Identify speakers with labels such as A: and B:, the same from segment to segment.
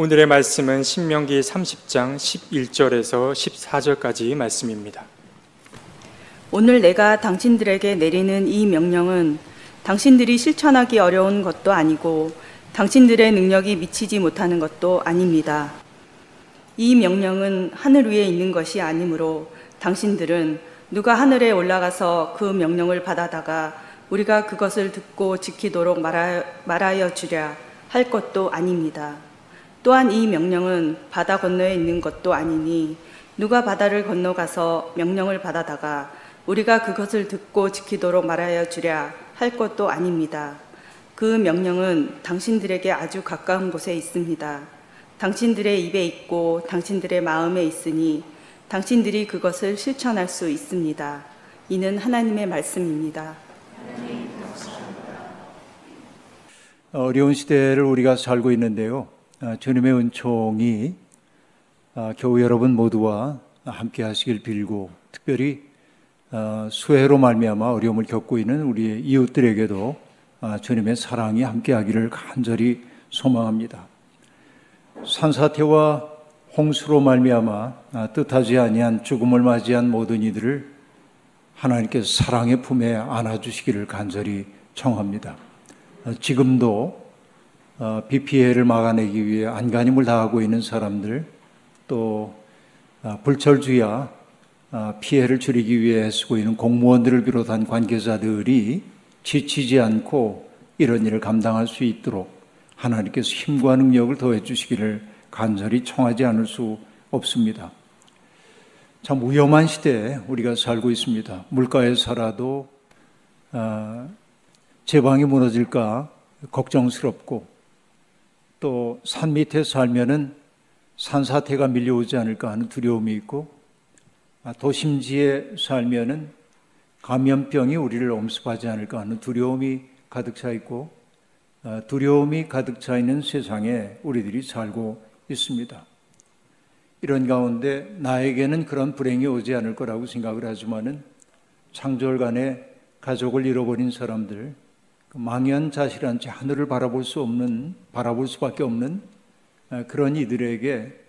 A: 오늘의 말씀은 신명기 30장 11절에서 14절까지 말씀입니다.
B: 오늘 내가 당신들에게 내리는 이 명령은 당신들이 실천하기 어려운 것도 아니고 당신들의 능력이 미치지 못하는 것도 아닙니다. 이 명령은 하늘 위에 있는 것이 아니므로 당신들은 누가 하늘에 올라가서 그 명령을 받아다가 우리가 그것을 듣고 지키도록 말하여, 주랴 할 것도 아닙니다. 또한 이 명령은 바다 건너에 있는 것도 아니니 누가 바다를 건너가서 명령을 받아다가 우리가 그것을 듣고 지키도록 말하여 주랴 할 것도 아닙니다. 그 명령은 당신들에게 아주 가까운 곳에 있습니다. 당신들의 입에 있고 당신들의 마음에 있으니 당신들이 그것을 실천할 수 있습니다. 이는 하나님의 말씀입니다.
C: 어려운 시대를 우리가 살고 있는데요. 아, 주님의 은총이 아, 교우 여러분 모두와 함께 하시길 빌고 특별히 아, 수해로 말미암아 어려움을 겪고 있는 우리 이웃들에게도 주님의 사랑이 함께 하기를 간절히 소망합니다. 산사태와 홍수로 말미암아 뜻하지 아니한 죽음을 맞이한 모든 이들을 하나님께서 사랑의 품에 안아주시기를 간절히 청합니다. 지금도 어, 비 피해를 막아내기 위해 안간힘을 다하고 있는 사람들 또 어, 불철주야 어, 피해를 줄이기 위해 애쓰고 있는 공무원들을 비롯한 관계자들이 지치지 않고 이런 일을 감당할 수 있도록 하나님께서 힘과 능력을 더해 주시기를 간절히 청하지 않을 수 없습니다. 참 위험한 시대에 우리가 살고 있습니다. 물가에 살아도 제 방이 무너질까 걱정스럽고 또 산 밑에 살면은 산사태가 밀려오지 않을까 하는 두려움이 있고 아, 도심지에 살면은 감염병이 우리를 엄습하지 않을까 하는 두려움이 가득 차 있고 아, 두려움이 가득 차 있는 세상에 우리들이 살고 있습니다. 이런 가운데 나에게는 그런 불행이 오지 않을 거라고 생각을 하지만은 창졸간에 가족을 잃어버린 사람들, 그 망연자실한 채 하늘을 바라볼 수 없는 바라볼 수밖에 없는 그런 이들에게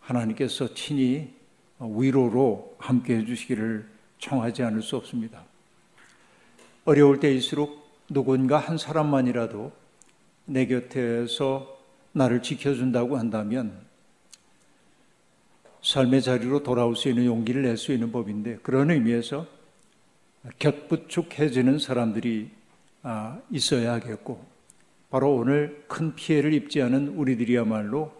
C: 하나님께서 친히 위로로 함께 해주시기를 청하지 않을 수 없습니다. 어려울 때일수록 누군가 한 사람만이라도 내 곁에서 나를 지켜준다고 한다면 삶의 자리로 돌아올 수 있는 용기를 낼 수 있는 법인데 그런 의미에서 곁부축해지는 사람들이 아, 있어야겠고 바로 오늘 큰 피해를 입지 않은 우리들이야말로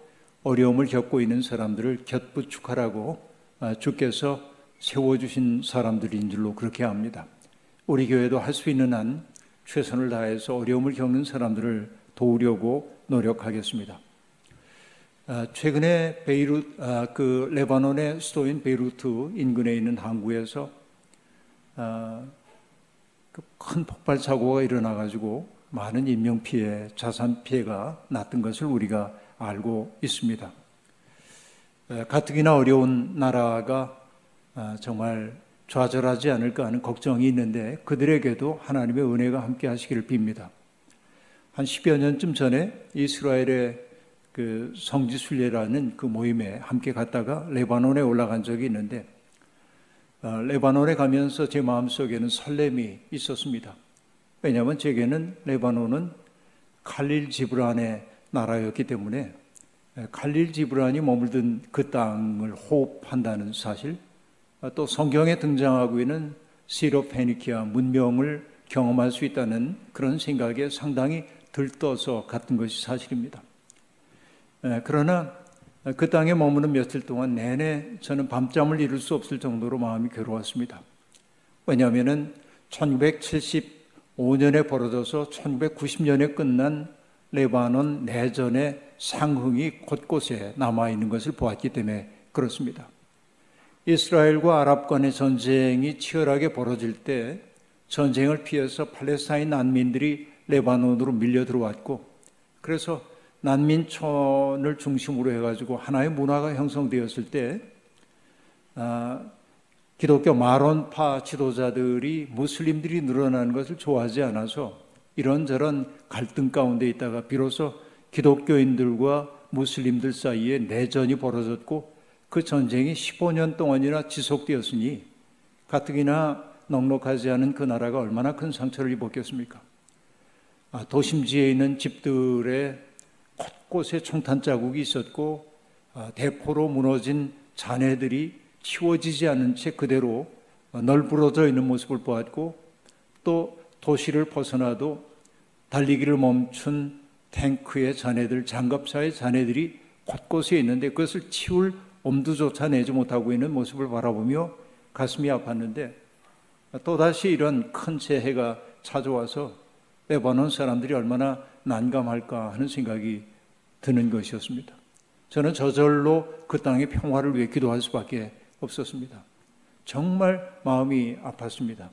C: 어려움을 겪고 있는 사람들을 곁부축하라고 아, 주께서 세워주신 사람들인 줄로 그렇게 합니다. 우리 교회도 할 수 있는 한 최선을 다해서 어려움을 겪는 사람들을 도우려고 노력하겠습니다. 아, 최근에 베이루 그 레바논의 수도인 베이루트 인근에 있는 항구에서 큰 폭발 사고가 일어나 가지고 많은 인명 피해, 자산 피해가 났던 것을 우리가 알고 있습니다. 가뜩이나 어려운 나라가 아, 정말 좌절하지 않을까 하는 걱정이 있는데 그들에게도 하나님의 은혜가 함께 하시기를 빕니다. 한 10여 년쯤 전에 이스라엘의 그 성지순례라는 그 모임에 함께 갔다가 레바논에 올라간 적이 있는데 어, 레바논에 가면서 제 마음속에는 설렘이 있었습니다. 왜냐하면 제게는 레바논은 칼릴 지브란의 나라였기 때문에 칼릴 지브란이 머물던 그 땅을 호흡한다는 사실, 어, 또 성경에 등장하고 있는 시로페니키아 문명을 경험할 수 있다는 그런 생각에 상당히 들떠서 갔던 것이 사실입니다. 그러나 그 땅에 머무는 며칠 동안 내내 저는 밤잠을 이룰 수 없을 정도로 마음이 괴로웠습니다. 왜냐하면 1975년에 벌어져서 1990년에 끝난 레바논 내전의 상흥이 곳곳에 남아 있는 것을 보았기 때문에 그렇습니다. 이스라엘과 아랍 간의 전쟁이 치열하게 벌어질 때 전쟁을 피해서 팔레스타인 난민들이 레바논으로 밀려 들어왔고 그래서 난민촌을 중심으로 해가지고 하나의 문화가 형성되었을 때 아, 기독교 마론파 지도자들이 무슬림들이 늘어나는 것을 좋아하지 않아서 이런저런 갈등 가운데 있다가 비로소 기독교인들과 무슬림들 사이에 내전이 벌어졌고 그 전쟁이 15년 동안이나 지속되었으니 가뜩이나 넉넉하지 않은 그 나라가 얼마나 큰 상처를 입었겠습니까? 아, 도심지에 있는 집들의 곳곳에 총탄 자국이 있었고 아, 대포로 무너진 잔해들이 치워지지 않은 채 그대로 널브러져 있는 모습을 보았고 또 도시를 벗어나도 달리기를 멈춘 탱크의 잔해들, 장갑차의 잔해들이 곳곳에 있는데 그것을 치울 엄두조차 내지 못하고 있는 모습을 바라보며 가슴이 아팠는데 또다시 이런 큰 재해가 찾아와서 레바논 사람들이 얼마나 난감할까 하는 생각이 드는 것이었습니다. 저는 저절로 그 땅의 평화를 위해 기도할 수밖에 없었습니다. 정말 마음이 아팠습니다.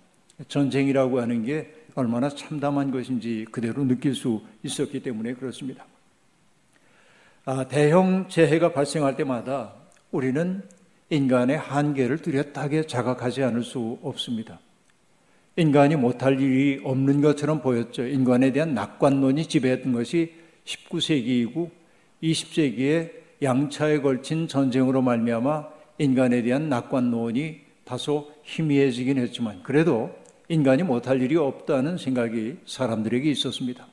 C: 전쟁이라고 하는 게 얼마나 참담한 것인지 그대로 느낄 수 있었기 때문에 그렇습니다. 아, 대형 재해가 발생할 때마다 우리는 인간의 한계를 뚜렷하게 자각하지 않을 수 없습니다. 인간이 못할 일이 없는 것처럼 보였죠. 인간에 대한 낙관론이 지배했던 것이 19세기이고 20세기에 양차에 걸친 전쟁으로 말미암아 인간에 대한 낙관론이 다소 희미해지긴 했지만 그래도 인간이 못할 일이 없다는 생각이 사람들에게 있었습니다.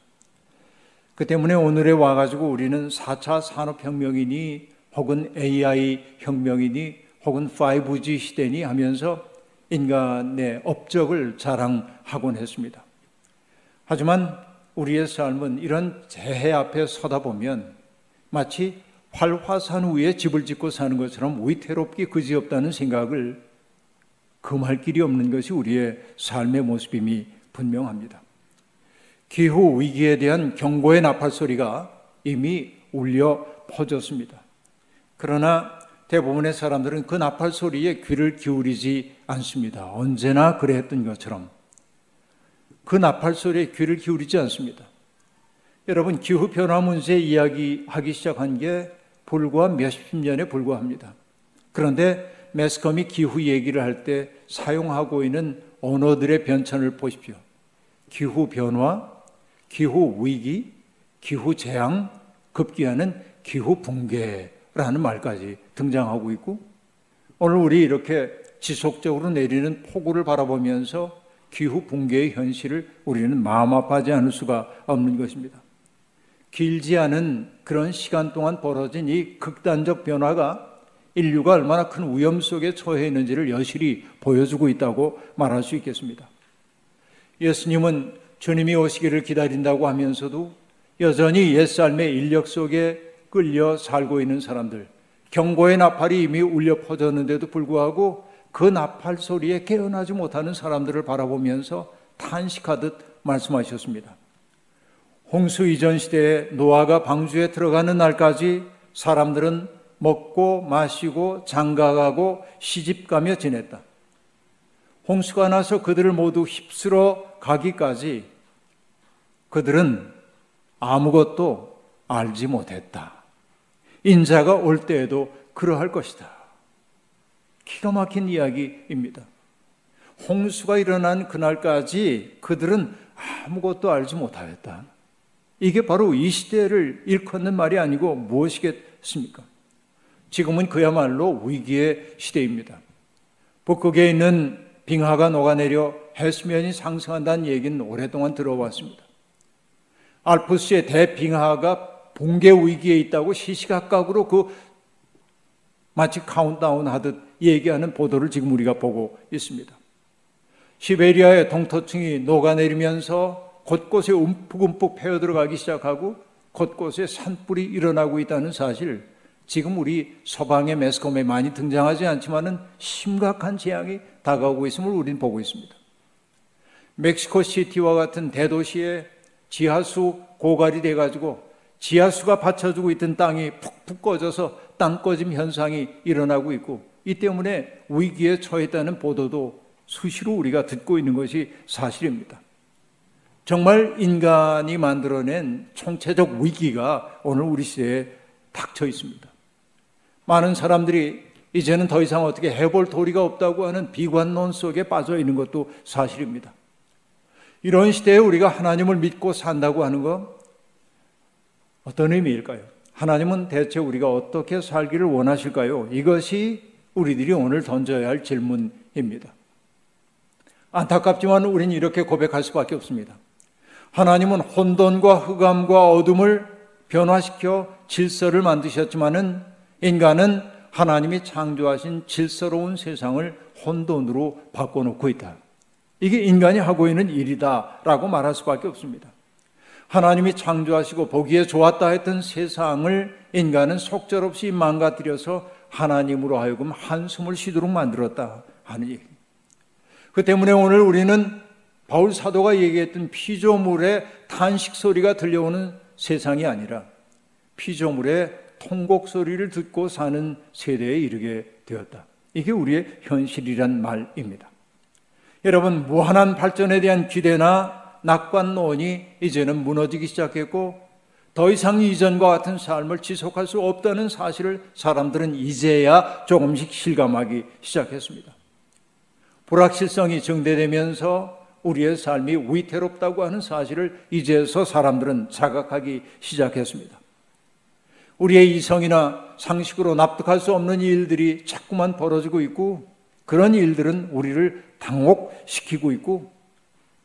C: 그 때문에 오늘에 와가지고 우리는 4차 산업혁명이니 혹은 AI 혁명이니 혹은 5G 시대니 하면서 인간의 업적을 자랑하곤 했습니다. 하지만 우리의 삶은 이런 재해 앞에 서다 보면 마치 활화산 위에 집을 짓고 사는 것처럼 위태롭게 그지없다는 생각을 금할 길이 없는 것이 우리의 삶의 모습임이 분명합니다. 기후 위기에 대한 경고의 나팔 소리가 이미 울려 퍼졌습니다. 그러나 대부분의 사람들은 그 나팔 소리에 귀를 기울이지 않습니다. 언제나 그랬던 것처럼 그 나팔 소리에 귀를 기울이지 않습니다. 여러분 기후 변화 문제 이야기하기 시작한 게 불과 몇십 년에 불과합니다. 그런데 매스컴이 기후 얘기를 할 때 사용하고 있는 언어들의 변천을 보십시오. 기후 변화, 기후 위기, 기후 재앙, 급기야는 기후 붕괴라는 말까지 등장하고 있고 오늘 우리 이렇게 지속적으로 내리는 폭우를 바라보면서 기후 붕괴의 현실을 우리는 마음 아파하지 않을 수가 없는 것입니다. 길지 않은 그런 시간 동안 벌어진 이 극단적 변화가 인류가 얼마나 큰 위험 속에 처해 있는지를 여실히 보여주고 있다고 말할 수 있겠습니다. 예수님은 주님이 오시기를 기다린다고 하면서도 여전히 옛삶의 인력 속에 끌려 살고 있는 사람들, 경고의 나팔이 이미 울려 퍼졌는데도 불구하고 그 나팔 소리에 깨어나지 못하는 사람들을 바라보면서 탄식하듯 말씀하셨습니다. 홍수 이전 시대에 노아가 방주에 들어가는 날까지 사람들은 먹고 마시고 장가가고 시집가며 지냈다. 홍수가 나서 그들을 모두 휩쓸어 가기까지 그들은 아무것도 알지 못했다. 인자가 올 때에도 그러할 것이다. 기가 막힌 이야기입니다. 홍수가 일어난 그날까지 그들은 아무것도 알지 못하였다. 이게 바로 이 시대를 일컫는 말이 아니고 무엇이겠습니까? 지금은 그야말로 위기의 시대입니다. 북극에 있는 빙하가 녹아내려 해수면이 상승한다는 얘기는 오랫동안 들어왔습니다. 알프스의 대빙하가 붕괴 위기에 있다고 시시각각으로 그 마치 카운트다운 하듯 얘기하는 보도를 지금 우리가 보고 있습니다. 시베리아의 동토층이 녹아내리면서 곳곳에 움푹움푹 패어 들어가기 시작하고 곳곳에 산불이 일어나고 있다는 사실 지금 우리 서방의 매스컴에 많이 등장하지 않지만은 심각한 재앙이 다가오고 있음을 우리는 보고 있습니다. 멕시코 시티와 같은 대도시에 지하수 고갈이 돼가지고 지하수가 받쳐주고 있던 땅이 푹푹 꺼져서 땅 꺼짐 현상이 일어나고 있고 이 때문에 위기에 처했다는 보도도 수시로 우리가 듣고 있는 것이 사실입니다. 정말 인간이 만들어낸 총체적 위기가 오늘 우리 시대에 닥쳐 있습니다. 많은 사람들이 이제는 더 이상 어떻게 해볼 도리가 없다고 하는 비관론 속에 빠져 있는 것도 사실입니다. 이런 시대에 우리가 하나님을 믿고 산다고 하는 것 어떤 의미일까요? 하나님은 대체 우리가 어떻게 살기를 원하실까요? 이것이 우리들이 오늘 던져야 할 질문입니다. 안타깝지만 우리는 이렇게 고백할 수밖에 없습니다. 하나님은 혼돈과 흑암과 어둠을 변화시켜 질서를 만드셨지만은 인간은 하나님이 창조하신 질서로운 세상을 혼돈으로 바꿔놓고 있다. 이게 인간이 하고 있는 일이다라고 말할 수밖에 없습니다. 하나님이 창조하시고 보기에 좋았다 했던 세상을 인간은 속절없이 망가뜨려서 하나님으로 하여금 한숨을 쉬도록 만들었다 하는 얘기. 그 때문에 오늘 우리는 바울 사도가 얘기했던 피조물의 탄식 소리가 들려오는 세상이 아니라 피조물의 통곡 소리를 듣고 사는 세대에 이르게 되었다. 이게 우리의 현실이란 말입니다. 여러분, 무한한 발전에 대한 기대나 낙관론이 이제는 무너지기 시작했고 더 이상 이전과 같은 삶을 지속할 수 없다는 사실을 사람들은 이제야 조금씩 실감하기 시작했습니다. 불확실성이 증대되면서 우리의 삶이 위태롭다고 하는 사실을 이제서 사람들은 자각하기 시작했습니다. 우리의 이성이나 상식으로 납득할 수 없는 일들이 자꾸만 벌어지고 있고 그런 일들은 우리를 당혹시키고 있고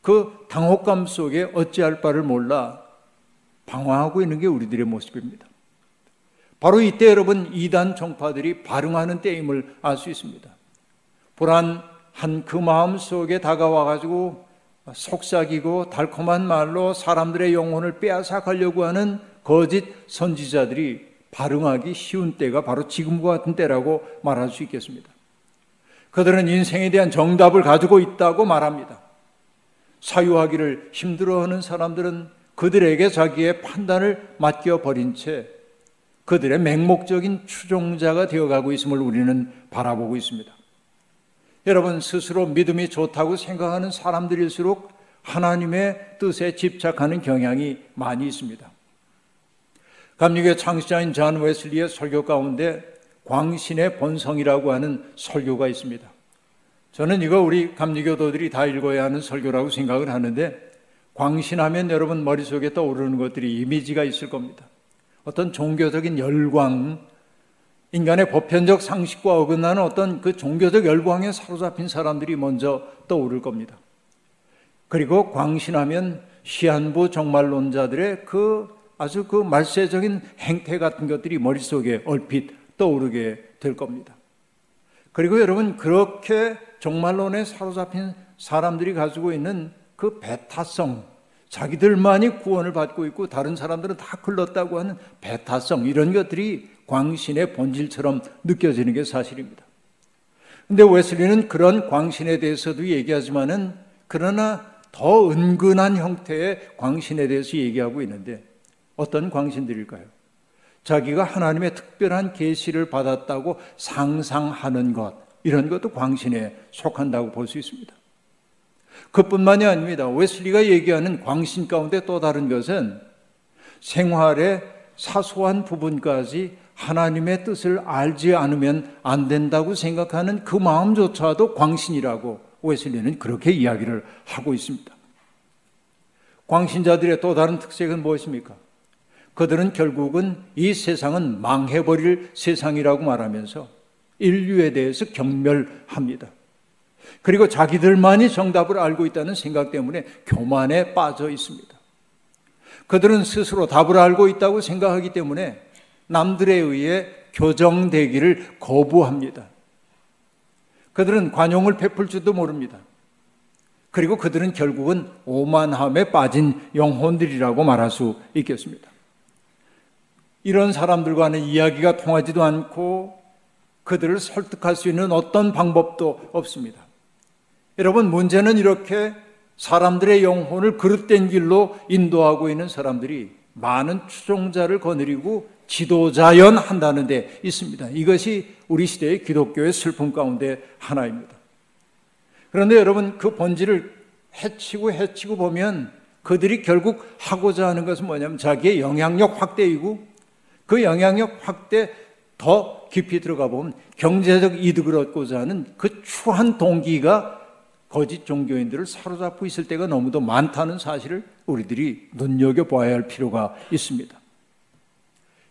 C: 그 당혹감 속에 어찌할 바를 몰라 방황하고 있는 게 우리들의 모습입니다. 바로 이때 여러분 이단 정파들이 발응하는 때임을 알 수 있습니다. 불안 한 그 마음 속에 다가와 가지고 속삭이고 달콤한 말로 사람들의 영혼을 빼앗아 가려고 하는 거짓 선지자들이 발응하기 쉬운 때가 바로 지금과 같은 때라고 말할 수 있겠습니다. 그들은 인생에 대한 정답을 가지고 있다고 말합니다. 사유하기를 힘들어하는 사람들은 그들에게 자기의 판단을 맡겨버린 채 그들의 맹목적인 추종자가 되어가고 있음을 우리는 바라보고 있습니다. 여러분, 스스로 믿음이 좋다고 생각하는 사람들일수록 하나님의 뜻에 집착하는 경향이 많이 있습니다. 감리교 창시자인 잔 웨슬리의 설교 가운데 광신의 본성이라고 하는 설교가 있습니다. 저는 이거 우리 감리교도들이 다 읽어야 하는 설교라고 생각을 하는데 광신하면 여러분 머릿속에 떠오르는 것들이 이미지가 있을 겁니다. 어떤 종교적인 열광, 인간의 보편적 상식과 어긋나는 어떤 그 종교적 열광에 사로잡힌 사람들이 먼저 떠오를 겁니다. 그리고 광신하면 시한부 정말론자들의 그 아주 그 말세적인 행태 같은 것들이 머릿속에 얼핏 떠오르게 될 겁니다. 그리고 여러분 그렇게 종말론에 사로잡힌 사람들이 가지고 있는 그 배타성, 자기들만이 구원을 받고 있고 다른 사람들은 다 글렀다고 하는 배타성 이런 것들이 광신의 본질처럼 느껴지는 게 사실입니다. 근데 웨슬리는 그런 광신에 대해서도 얘기하지만은 그러나 더 은근한 형태의 광신에 대해서 얘기하고 있는데 어떤 광신들일까요? 자기가 하나님의 특별한 계시를 받았다고 상상하는 것 이런 것도 광신에 속한다고 볼 수 있습니다. 그뿐만이 아닙니다. 웨슬리가 얘기하는 광신 가운데 또 다른 것은 생활의 사소한 부분까지 하나님의 뜻을 알지 않으면 안 된다고 생각하는 그 마음조차도 광신이라고 웨슬리는 그렇게 이야기를 하고 있습니다. 광신자들의 또 다른 특색은 무엇입니까? 그들은 결국은 이 세상은 망해버릴 세상이라고 말하면서 인류에 대해서 경멸합니다. 그리고 자기들만이 정답을 알고 있다는 생각 때문에 교만에 빠져 있습니다. 그들은 스스로 답을 알고 있다고 생각하기 때문에 남들에 의해 교정되기를 거부합니다. 그들은 관용을 베풀 줄도 모릅니다. 그리고 그들은 결국은 오만함에 빠진 영혼들이라고 말할 수 있겠습니다. 이런 사람들과는 이야기가 통하지도 않고 그들을 설득할 수 있는 어떤 방법도 없습니다. 여러분, 문제는 이렇게 사람들의 영혼을 그릇된 길로 인도하고 있는 사람들이 많은 추종자를 거느리고 지도자연 한다는 데 있습니다. 이것이 우리 시대의 기독교의 슬픔 가운데 하나입니다. 그런데 여러분, 그 본질을 해치고 해치고 보면 그들이 결국 하고자 하는 것은 뭐냐면 자기의 영향력 확대이고 그 영향력 확대 더 깊이 들어가 보면 경제적 이득을 얻고자 하는 그 추한 동기가 거짓 종교인들을 사로잡고 있을 때가 너무도 많다는 사실을 우리들이 눈여겨봐야 할 필요가 있습니다.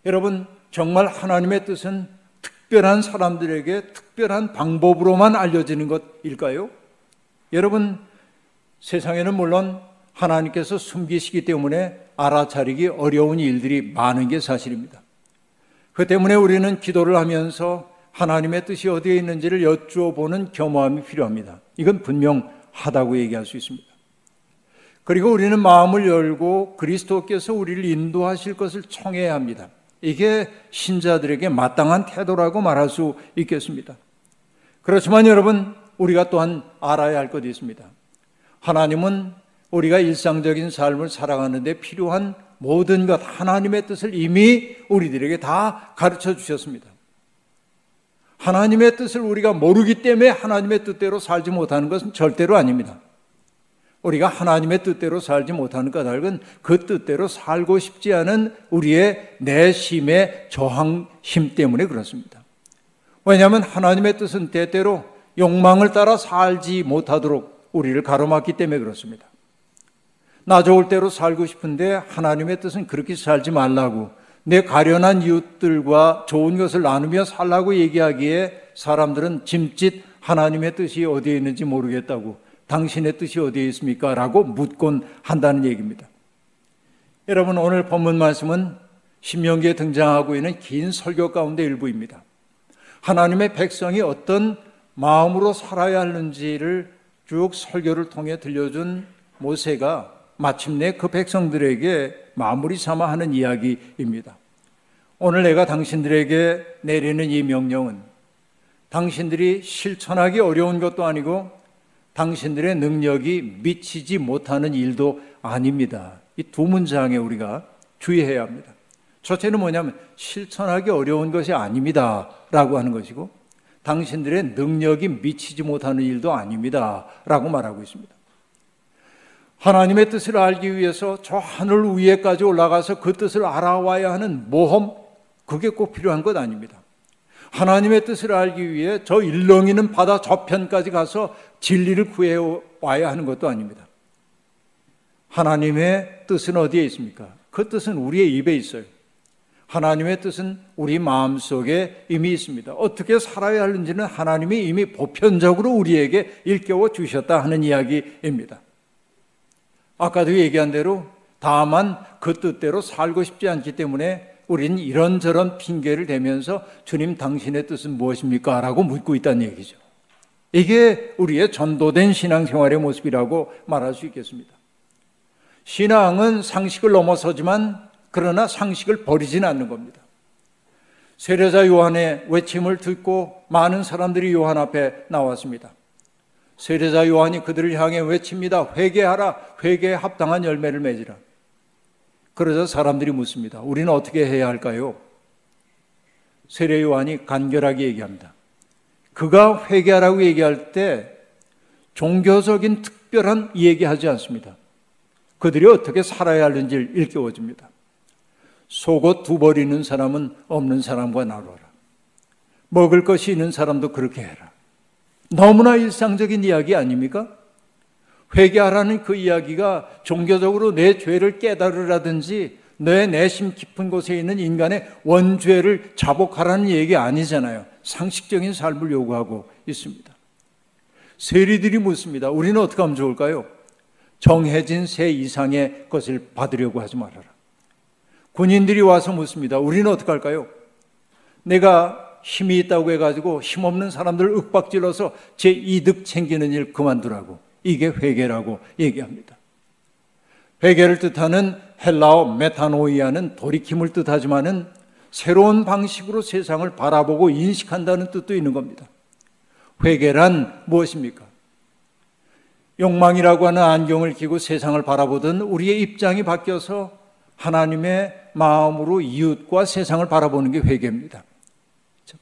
C: 여러분, 정말 하나님의 뜻은 특별한 사람들에게 특별한 방법으로만 알려지는 것일까요? 여러분, 세상에는 물론 하나님께서 숨기시기 때문에 알아차리기 어려운 일들이 많은 게 사실입니다. 그 때문에 우리는 기도를 하면서 하나님의 뜻이 어디에 있는지를 여쭈어보는 겸허함이 필요합니다. 이건 분명하다고 얘기할 수 있습니다. 그리고 우리는 마음을 열고 그리스도께서 우리를 인도하실 것을 청해야 합니다. 이게 신자들에게 마땅한 태도라고 말할 수 있겠습니다. 그렇지만 여러분, 우리가 또한 알아야 할 것이 있습니다. 하나님은 우리가 일상적인 삶을 살아가는데 필요한 모든 것, 하나님의 뜻을 이미 우리들에게 다 가르쳐 주셨습니다. 하나님의 뜻을 우리가 모르기 때문에 하나님의 뜻대로 살지 못하는 것은 절대로 아닙니다. 우리가 하나님의 뜻대로 살지 못하는 까닭은 그 뜻대로 살고 싶지 않은 우리의 내심의 저항심 때문에 그렇습니다. 왜냐하면 하나님의 뜻은 때때로 욕망을 따라 살지 못하도록 우리를 가로막기 때문에 그렇습니다. 나 좋을 대로 살고 싶은데 하나님의 뜻은 그렇게 살지 말라고 내 가련한 이웃들과 좋은 것을 나누며 살라고 얘기하기에 사람들은 짐짓 하나님의 뜻이 어디에 있는지 모르겠다고 당신의 뜻이 어디에 있습니까? 라고 묻곤 한다는 얘기입니다. 여러분 오늘 본문 말씀은 신명기에 등장하고 있는 긴 설교 가운데 일부입니다. 하나님의 백성이 어떤 마음으로 살아야 하는지를 쭉 설교를 통해 들려준 모세가 마침내 그 백성들에게 마무리 삼아 하는 이야기입니다. 오늘 내가 당신들에게 내리는 이 명령은 당신들이 실천하기 어려운 것도 아니고 당신들의 능력이 미치지 못하는 일도 아닙니다. 이 두 문장에 우리가 주의해야 합니다. 첫째는 뭐냐면 실천하기 어려운 것이 아닙니다. 라고 하는 것이고 당신들의 능력이 미치지 못하는 일도 아닙니다. 라고 말하고 있습니다. 하나님의 뜻을 알기 위해서 저 하늘 위에까지 올라가서 그 뜻을 알아와야 하는 모험, 그게 꼭 필요한 것 아닙니다. 하나님의 뜻을 알기 위해 저 일렁이는 바다 저편까지 가서 진리를 구해 와야 하는 것도 아닙니다. 하나님의 뜻은 어디에 있습니까? 그 뜻은 우리의 입에 있어요. 하나님의 뜻은 우리 마음 속에 이미 있습니다. 어떻게 살아야 하는지는 하나님이 이미 보편적으로 우리에게 일깨워 주셨다 하는 이야기입니다. 아까도 얘기한 대로 다만 그 뜻대로 살고 싶지 않기 때문에 우리는 이런저런 핑계를 대면서 주님 당신의 뜻은 무엇입니까? 라고 묻고 있다는 얘기죠. 이게 우리의 전도된 신앙생활의 모습이라고 말할 수 있겠습니다. 신앙은 상식을 넘어서지만 그러나 상식을 버리지는 않는 겁니다. 세례자 요한의 외침을 듣고 많은 사람들이 요한 앞에 나왔습니다. 세례자 요한이 그들을 향해 외칩니다. 회개하라. 회개에 합당한 열매를 맺으라. 그러자 사람들이 묻습니다. 우리는 어떻게 해야 할까요? 세례 요한이 간결하게 얘기합니다. 그가 회개하라고 얘기할 때 종교적인 특별한 얘기하지 않습니다. 그들이 어떻게 살아야 하는지를 일깨워줍니다. 속옷 두 벌 있는 사람은 없는 사람과 나눠라. 먹을 것이 있는 사람도 그렇게 해라. 너무나 일상적인 이야기 아닙니까? 회개하라는 그 이야기가 종교적으로 내 죄를 깨달으라든지 내 내심 깊은 곳에 있는 인간의 원죄를 자복하라는 얘기 아니잖아요. 상식적인 삶을 요구하고 있습니다. 세리들이 묻습니다. 우리는 어떻게 하면 좋을까요? 정해진 새 이상의 것을 받으려고 하지 말아라. 군인들이 와서 묻습니다. 우리는 어떻게 할까요? 내가 힘이 있다고 해가지고 힘없는 사람들을 윽박질러서 제 이득 챙기는 일 그만두라고. 이게 회개라고 얘기합니다. 회개를 뜻하는 헬라어 메타노이아는 돌이킴을 뜻하지만은 새로운 방식으로 세상을 바라보고 인식한다는 뜻도 있는 겁니다. 회개란 무엇입니까? 욕망이라고 하는 안경을 끼고 세상을 바라보던 우리의 입장이 바뀌어서 하나님의 마음으로 이웃과 세상을 바라보는 게 회개입니다.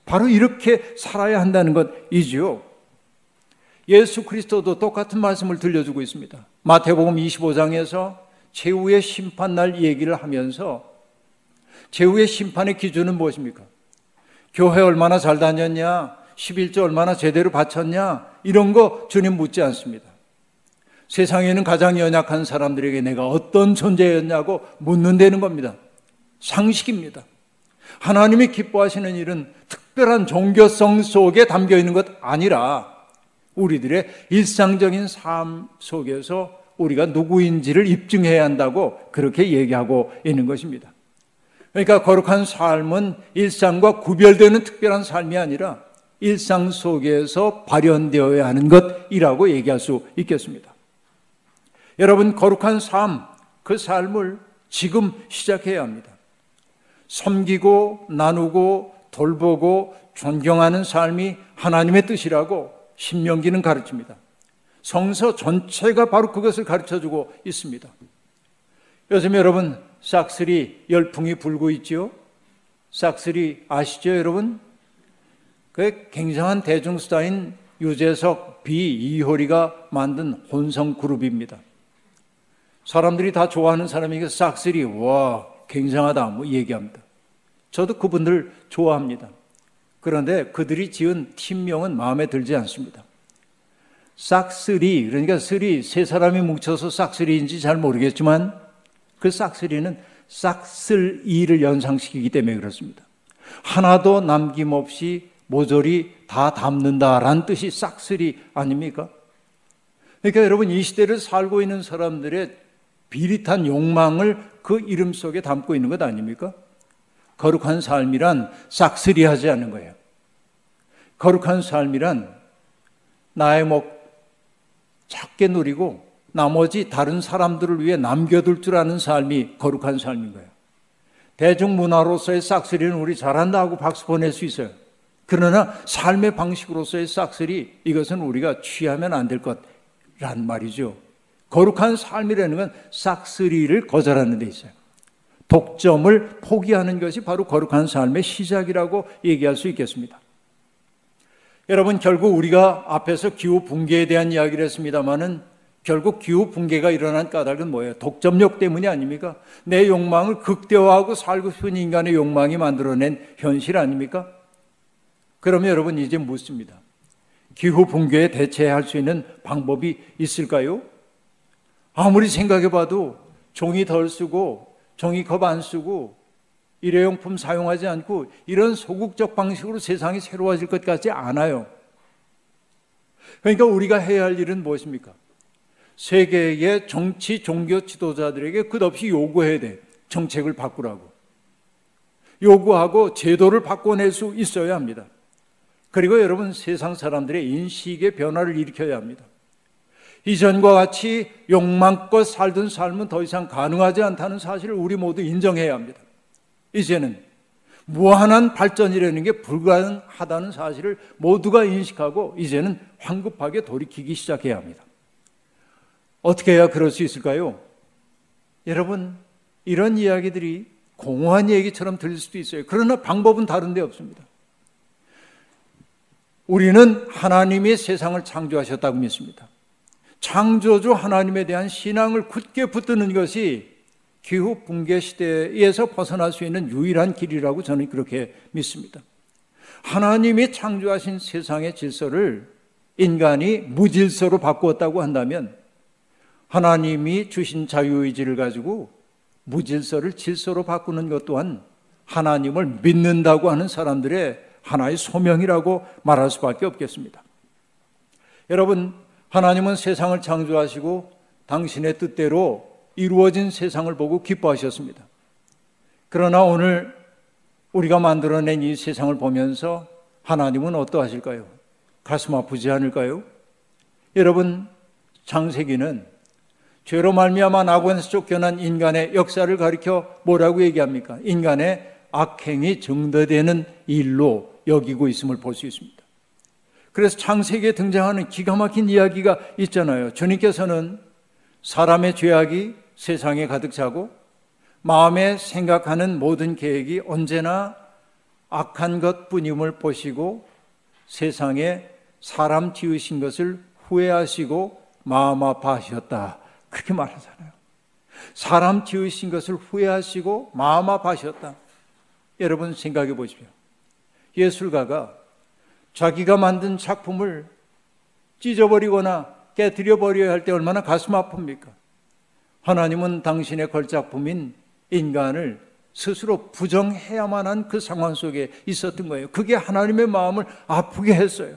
C: 바로 이렇게 살아야 한다는 것이지요. 예수 그리스도도 똑같은 말씀을 들려주고 있습니다. 마태복음 25장에서 최후의 심판날 얘기를 하면서 최후의 심판의 기준은 무엇입니까? 교회 얼마나 잘 다녔냐? 11조 얼마나 제대로 바쳤냐? 이런 거 주님 묻지 않습니다. 세상에는 가장 연약한 사람들에게 내가 어떤 존재였냐고 묻는다는 겁니다. 상식입니다. 하나님이 기뻐하시는 일은 특별한 종교성 속에 담겨 있는 것 아니라 우리들의 일상적인 삶 속에서 우리가 누구인지를 입증해야 한다고 그렇게 얘기하고 있는 것입니다. 그러니까 거룩한 삶은 일상과 구별되는 특별한 삶이 아니라 일상 속에서 발현되어야 하는 것이라고 얘기할 수 있겠습니다. 여러분, 거룩한 삶, 그 삶을 지금 시작해야 합니다. 섬기고 나누고 돌보고 존경하는 삶이 하나님의 뜻이라고 신명기는 가르칩니다. 성서 전체가 바로 그것을 가르쳐 주고 있습니다. 요즘 여러분 싹쓸이 열풍이 불고 있지요? 싹쓸이 아시죠, 여러분? 그 굉장한 대중스타인 유재석, 비, 이효리가 만든 혼성 그룹입니다. 사람들이 다 좋아하는 사람에게 싹쓸이, 와, 굉장하다, 뭐 얘기합니다. 저도 그분들 좋아합니다. 그런데 그들이 지은 팀명은 마음에 들지 않습니다. 싹쓰리, 그러니까 three, 세 사람이 뭉쳐서 싹쓰리인지 잘 모르겠지만 그 싹쓰리는 싹쓸이를 연상시키기 때문에 그렇습니다. 하나도 남김없이 모조리 다 담는다라는 뜻이 싹쓸이 아닙니까? 그러니까 여러분 이 시대를 살고 있는 사람들의 비릿한 욕망을 그 이름 속에 담고 있는 것 아닙니까? 거룩한 삶이란 싹쓸이 하지 않는 거예요. 거룩한 삶이란 나의 목 작게 누리고 나머지 다른 사람들을 위해 남겨둘 줄 아는 삶이 거룩한 삶인 거예요. 대중문화로서의 싹쓸이는 우리 잘한다 하고 박수 보낼 수 있어요. 그러나 삶의 방식으로서의 싹쓸이 이것은 우리가 취하면 안 될 것란 말이죠. 거룩한 삶이라는 건 싹쓸이를 거절하는 데 있어요. 독점을 포기하는 것이 바로 거룩한 삶의 시작이라고 얘기할 수 있겠습니다. 여러분 결국 우리가 앞에서 기후 붕괴에 대한 이야기를 했습니다마는 결국 기후 붕괴가 일어난 까닭은 뭐예요? 독점력 때문이 아닙니까? 내 욕망을 극대화하고 살고 싶은 인간의 욕망이 만들어낸 현실 아닙니까? 그러면 여러분 이제 묻습니다. 기후 붕괴에 대체할 수 있는 방법이 있을까요? 아무리 생각해 봐도 종이 덜 쓰고 종이컵 안 쓰고 일회용품 사용하지 않고 이런 소극적 방식으로 세상이 새로워질 것 같지 않아요. 그러니까 우리가 해야 할 일은 무엇입니까? 세계의 정치, 종교 지도자들에게 끝없이 요구해야 돼. 정책을 바꾸라고. 요구하고 제도를 바꿔낼 수 있어야 합니다. 그리고 여러분 세상 사람들의 인식의 변화를 일으켜야 합니다. 이전과 같이 욕망껏 살던 삶은 더 이상 가능하지 않다는 사실을 우리 모두 인정해야 합니다. 이제는 무한한 발전이라는 게 불가능하다는 사실을 모두가 인식하고 이제는 황급하게 돌이키기 시작해야 합니다. 어떻게 해야 그럴 수 있을까요? 여러분, 이런 이야기들이 공허한 얘기처럼 들릴 수도 있어요. 그러나 방법은 다른 데 없습니다. 우리는 하나님이 세상을 창조하셨다고 믿습니다. 창조주 하나님에 대한 신앙을 굳게 붙드는 것이 기후 붕괴 시대에서 벗어날 수 있는 유일한 길이라고 저는 그렇게 믿습니다. 하나님이 창조하신 세상의 질서를 인간이 무질서로 바꾸었다고 한다면 하나님이 주신 자유의지를 가지고 무질서를 질서로 바꾸는 것 또한 하나님을 믿는다고 하는 사람들의 하나의 소명이라고 말할 수밖에 없겠습니다. 여러분, 하나님은 세상을 창조하시고 당신의 뜻대로 이루어진 세상을 보고 기뻐하셨습니다. 그러나 오늘 우리가 만들어낸 이 세상을 보면서 하나님은 어떠하실까요? 가슴 아프지 않을까요? 여러분, 창세기는 죄로 말미암아 낙원에서 쫓겨난 인간의 역사를 가리켜 뭐라고 얘기합니까? 인간의 악행이 증대되는 일로 여기고 있음을 볼 수 있습니다. 그래서 창세기에 등장하는 기가 막힌 이야기가 있잖아요. 주님께서는 사람의 죄악이 세상에 가득 차고 마음에 생각하는 모든 계획이 언제나 악한 것 뿐임을 보시고 세상에 사람 지으신 것을 후회하시고 마음 아파하셨다. 그렇게 말하잖아요. 사람 지으신 것을 후회하시고 마음 아파하셨다. 여러분 생각해 보십시오. 예술가가 자기가 만든 작품을 찢어버리거나 깨뜨려 버려야 할 때 얼마나 가슴 아픕니까? 하나님은 당신의 걸작품인 인간을 스스로 부정해야만 한 그 상황 속에 있었던 거예요. 그게 하나님의 마음을 아프게 했어요.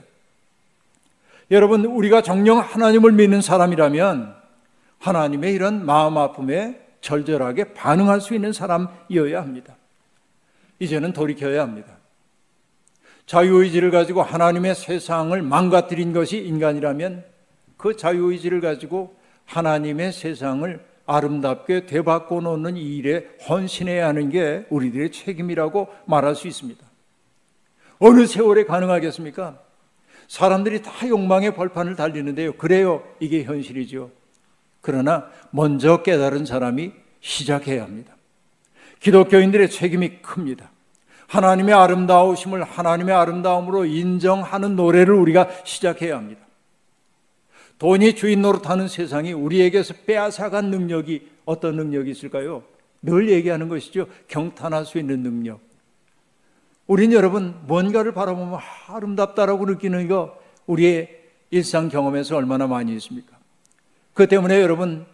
C: 여러분, 우리가 정령 하나님을 믿는 사람이라면 하나님의 이런 마음 아픔에 절절하게 반응할 수 있는 사람이어야 합니다. 이제는 돌이켜야 합니다. 자유의지를 가지고 하나님의 세상을 망가뜨린 것이 인간이라면 그 자유의지를 가지고 하나님의 세상을 아름답게 되바꿔 놓는 이 일에 헌신해야 하는 게 우리들의 책임이라고 말할 수 있습니다. 어느 세월에 가능하겠습니까? 사람들이 다 욕망의 벌판을 달리는데요. 그래요. 이게 현실이죠. 그러나 먼저 깨달은 사람이 시작해야 합니다. 기독교인들의 책임이 큽니다. 하나님의 아름다우심을 하나님의 아름다움으로 인정하는 노래를 우리가 시작해야 합니다. 돈이 주인 노릇하는 세상이 우리에게서 빼앗아간 능력이 어떤 능력이 있을까요? 늘 얘기하는 것이죠. 경탄할 수 있는 능력. 우린 여러분 뭔가를 바라보면 아름답다라고 느끼는 거 우리의 일상 경험에서 얼마나 많이 있습니까? 그 때문에 여러분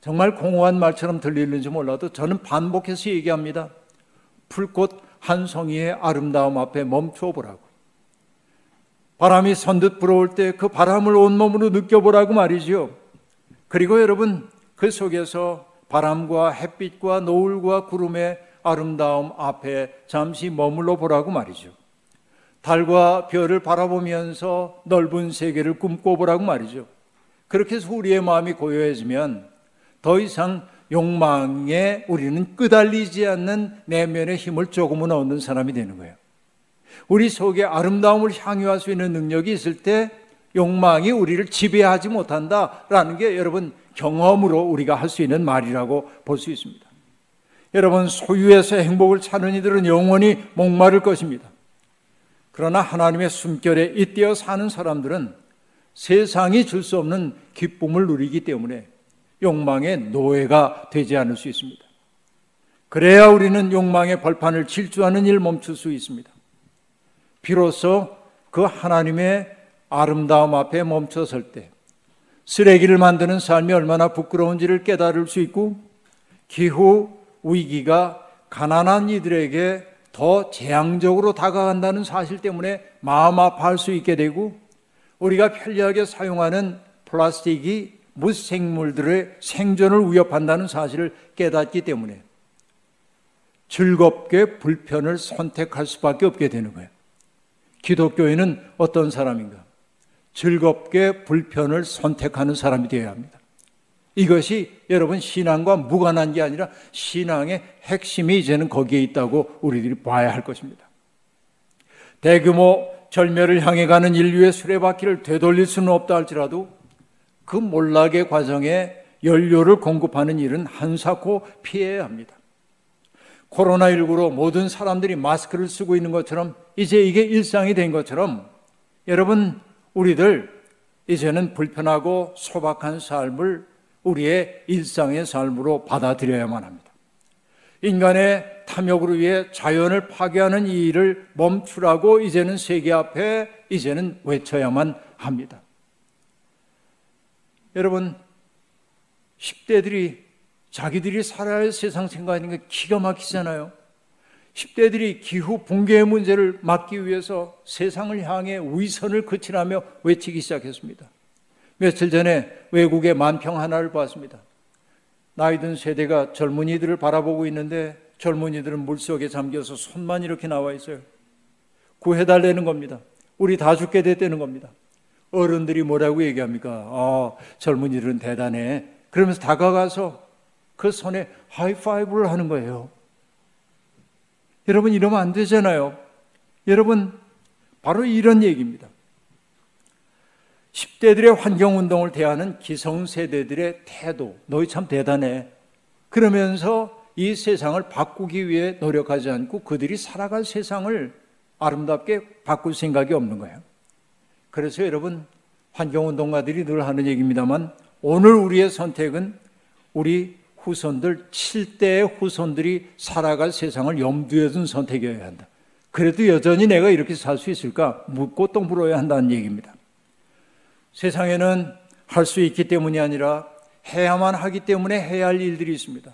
C: 정말 공허한 말처럼 들리는지 몰라도 저는 반복해서 얘기합니다. 풀꽃 한 송이의 아름다움 앞에 멈춰 보라고. 바람이 선듯 불어올 때 그 바람을 온몸으로 느껴보라고 말이죠. 그리고 여러분 그 속에서 바람과 햇빛과 노을과 구름의 아름다움 앞에 잠시 머물러 보라고 말이죠. 달과 별을 바라보면서 넓은 세계를 꿈꿔 보라고 말이죠. 그렇게 해서 우리의 마음이 고요해지면 더 이상 욕망에 우리는 끄달리지 않는 내면의 힘을 조금은 얻는 사람이 되는 거예요. 우리 속에 아름다움을 향유할 수 있는 능력이 있을 때 욕망이 우리를 지배하지 못한다라는 게 여러분 경험으로 우리가 할 수 있는 말이라고 볼 수 있습니다. 여러분 소유에서 행복을 찾는 이들은 영원히 목마를 것입니다. 그러나 하나님의 숨결에 잇대어 사는 사람들은 세상이 줄 수 없는 기쁨을 누리기 때문에 욕망의 노예가 되지 않을 수 있습니다. 그래야 우리는 욕망의 벌판을 질주하는 일 멈출 수 있습니다. 비로소 그 하나님의 아름다움 앞에 멈춰설 때 쓰레기를 만드는 삶이 얼마나 부끄러운지를 깨달을 수 있고 기후 위기가 가난한 이들에게 더 재앙적으로 다가간다는 사실 때문에 마음 아파할 수 있게 되고 우리가 편리하게 사용하는 플라스틱이 무생물들의 생존을 위협한다는 사실을 깨닫기 때문에 즐겁게 불편을 선택할 수밖에 없게 되는 거예요. 기독교인은 어떤 사람인가? 즐겁게 불편을 선택하는 사람이 되어야 합니다. 이것이 여러분 신앙과 무관한 게 아니라 신앙의 핵심이 이제는 거기에 있다고 우리들이 봐야 할 것입니다. 대규모 절멸을 향해 가는 인류의 수레바퀴를 되돌릴 수는 없다 할지라도 그 몰락의 과정에 연료를 공급하는 일은 한사코 피해야 합니다. 코로나19로 모든 사람들이 마스크를 쓰고 있는 것처럼 이제 이게 일상이 된 것처럼 여러분, 우리들 이제는 불편하고 소박한 삶을 우리의 일상의 삶으로 받아들여야만 합니다. 인간의 탐욕으로 위해 자연을 파괴하는 이 일을 멈추라고 이제는 세계 앞에 이제는 외쳐야만 합니다. 여러분, 10대들이 자기들이 살아야 할 세상 생각하는 게 기가 막히잖아요. 10대들이 기후 붕괴의 문제를 막기 위해서 세상을 향해 위선을 그치라며 외치기 시작했습니다. 며칠 전에 외국의 만평 하나를 봤습니다. 나이 든 세대가 젊은이들을 바라보고 있는데 젊은이들은 물속에 잠겨서 손만 이렇게 나와 있어요. 구해달라는 겁니다. 우리 다 죽게 됐다는 겁니다. 어른들이 뭐라고 얘기합니까? 아, 젊은이들은 대단해. 그러면서 다가가서 그 손에 하이파이브를 하는 거예요. 여러분, 이러면 안 되잖아요. 여러분, 바로 이런 얘기입니다. 10대들의 환경운동을 대하는 기성세대들의 태도, 너희 참 대단해. 그러면서 이 세상을 바꾸기 위해 노력하지 않고 그들이 살아갈 세상을 아름답게 바꿀 생각이 없는 거예요. 그래서 여러분 환경운동가들이 늘 하는 얘기입니다만 오늘 우리의 선택은 우리 후손들 7대의 후손들이 살아갈 세상을 염두에 둔 선택이어야 한다. 그래도 여전히 내가 이렇게 살 수 있을까 묻고 또 물어야 한다는 얘기입니다. 세상에는 할 수 있기 때문이 아니라 해야만 하기 때문에 해야 할 일들이 있습니다.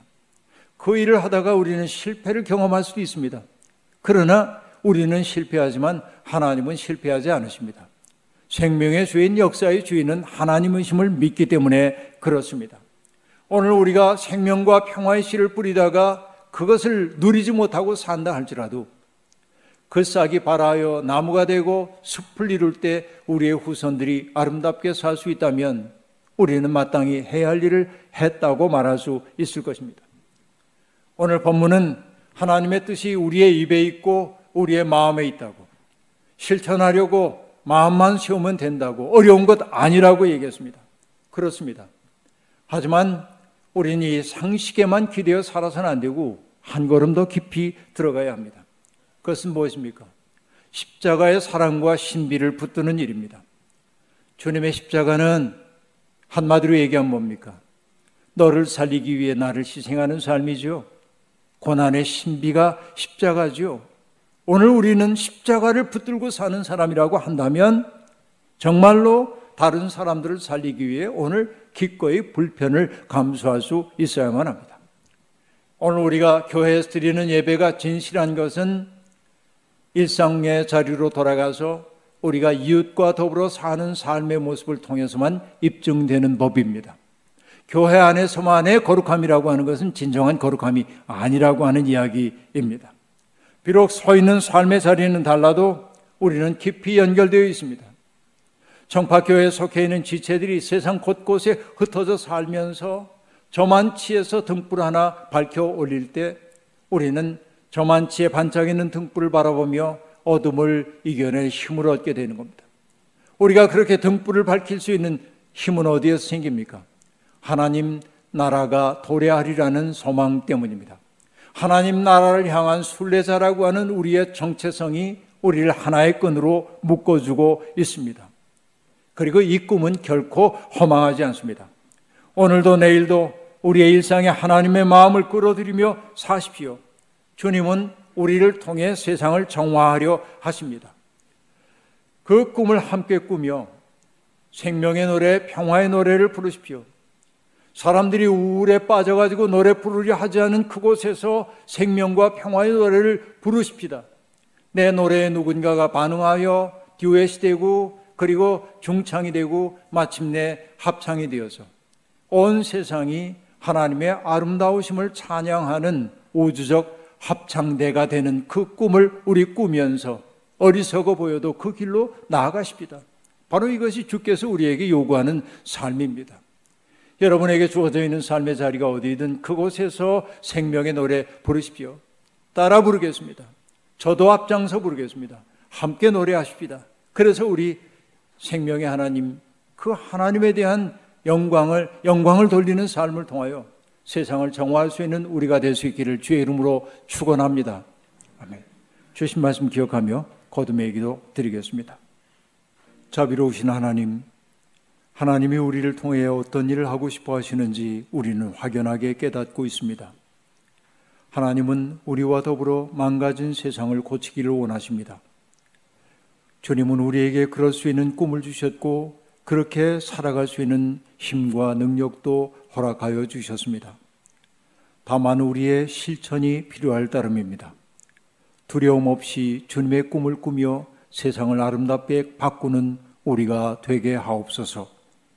C: 그 일을 하다가 우리는 실패를 경험할 수도 있습니다. 그러나 우리는 실패하지만 하나님은 실패하지 않으십니다. 생명의 주인, 역사의 주인은 하나님이심을 믿기 때문에 그렇습니다. 오늘 우리가 생명과 평화의 씨를 뿌리다가 그것을 누리지 못하고 산다 할지라도 그 싹이 발하여 나무가 되고 숲을 이룰 때 우리의 후손들이 아름답게 살 수 있다면 우리는 마땅히 해야 할 일을 했다고 말할 수 있을 것입니다. 오늘 본문은 하나님의 뜻이 우리의 입에 있고 우리의 마음에 있다고 실천하려고 마음만 세우면 된다고 어려운 것 아니라고 얘기했습니다. 그렇습니다. 하지만 우리는 이 상식에만 기대어 살아서는 안 되고 한 걸음 더 깊이 들어가야 합니다. 그것은 무엇입니까? 십자가의 사랑과 신비를 붙드는 일입니다. 주님의 십자가는 한마디로 얘기하면 뭡니까? 너를 살리기 위해 나를 희생하는 삶이죠. 고난의 신비가 십자가죠. 오늘 우리는 십자가를 붙들고 사는 사람이라고 한다면 정말로 다른 사람들을 살리기 위해 오늘 기꺼이 불편을 감수할 수 있어야만 합니다. 오늘 우리가 교회에서 드리는 예배가 진실한 것은 일상의 자리로 돌아가서 우리가 이웃과 더불어 사는 삶의 모습을 통해서만 입증되는 법입니다. 교회 안에서만의 거룩함이라고 하는 것은 진정한 거룩함이 아니라고 하는 이야기입니다. 비록 서 있는 삶의 자리는 달라도 우리는 깊이 연결되어 있습니다. 청파교회에 속해 있는 지체들이 세상 곳곳에 흩어져 살면서 저만치에서 등불 하나 밝혀 올릴 때 우리는 저만치에 반짝이는 등불을 바라보며 어둠을 이겨낼 힘을 얻게 되는 겁니다. 우리가 그렇게 등불을 밝힐 수 있는 힘은 어디에서 생깁니까? 하나님 나라가 도래하리라는 소망 때문입니다. 하나님 나라를 향한 순례자라고 하는 우리의 정체성이 우리를 하나의 끈으로 묶어주고 있습니다. 그리고 이 꿈은 결코 허망하지 않습니다. 오늘도 내일도 우리의 일상에 하나님의 마음을 끌어들이며 사십시오. 주님은 우리를 통해 세상을 정화하려 하십니다. 그 꿈을 함께 꾸며 생명의 노래, 평화의 노래를 부르십시오. 사람들이 우울에 빠져가지고 노래 부르려 하지 않은 그곳에서 생명과 평화의 노래를 부르십시다. 내 노래에 누군가가 반응하여 듀엣이 되고 그리고 중창이 되고 마침내 합창이 되어서 온 세상이 하나님의 아름다우심을 찬양하는 우주적 합창대가 되는 그 꿈을 우리 꾸면서 어리석어 보여도 그 길로 나아가십니다. 바로 이것이 주께서 우리에게 요구하는 삶입니다. 여러분에게 주어져 있는 삶의 자리가 어디든 그곳에서 생명의 노래 부르십시오. 따라 부르겠습니다. 저도 앞장서 부르겠습니다. 함께 노래하십시다. 그래서 우리 생명의 하나님, 그 하나님에 대한 영광을, 영광을 돌리는 삶을 통하여 세상을 정화할 수 있는 우리가 될 수 있기를 주의 이름으로 축원합니다. 아멘. 주신 말씀 기억하며 거듭의 기도 드리겠습니다. 자비로우신 하나님, 하나님이 우리를 통해 어떤 일을 하고 싶어 하시는지 우리는 확연하게 깨닫고 있습니다. 하나님은 우리와 더불어 망가진 세상을 고치기를 원하십니다. 주님은 우리에게 그럴 수 있는 꿈을 주셨고 그렇게 살아갈 수 있는 힘과 능력도 허락하여 주셨습니다. 다만 우리의 실천이 필요할 따름입니다. 두려움 없이 주님의 꿈을 꾸며 세상을 아름답게 바꾸는 우리가 되게 하옵소서.